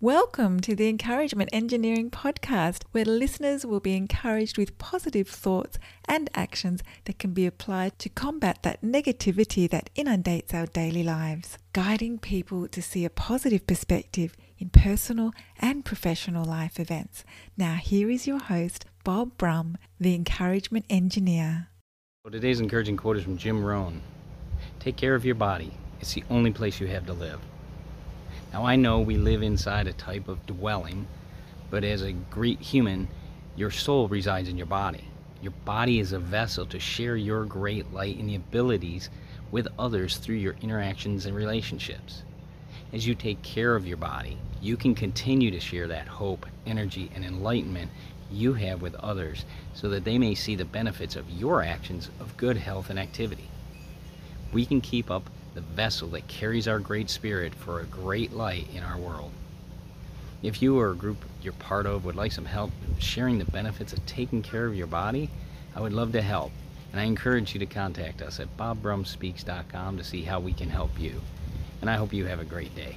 Welcome to the Encouragement Engineering Podcast, where listeners will be encouraged with positive thoughts and actions that can be applied to combat that negativity that inundates our daily lives, guiding people to see a positive perspective in personal and professional life events. Now, here is your host, Bob Brumm, the Encouragement Engineer. Well, today's encouraging quote is from Jim Rohn Take care of your body, it's the only place you have to live. Now, I know we live inside a type of dwelling, but as a great human, your soul resides in your body. Your body is a vessel to share your great light and the abilities with others through your interactions and relationships. As you take care of your body, you can continue to share that hope, energy, and enlightenment you have with others so that they may see the benefits of your actions of good health and activity. We can keep up the vessel that carries our great spirit for a great light in our world. If you or a group you're part of would like some help sharing the benefits of taking care of your body, I would love to help. And I encourage you to contact us at bobbrummspeaks.com to see how we can help you. And I hope you have a great day.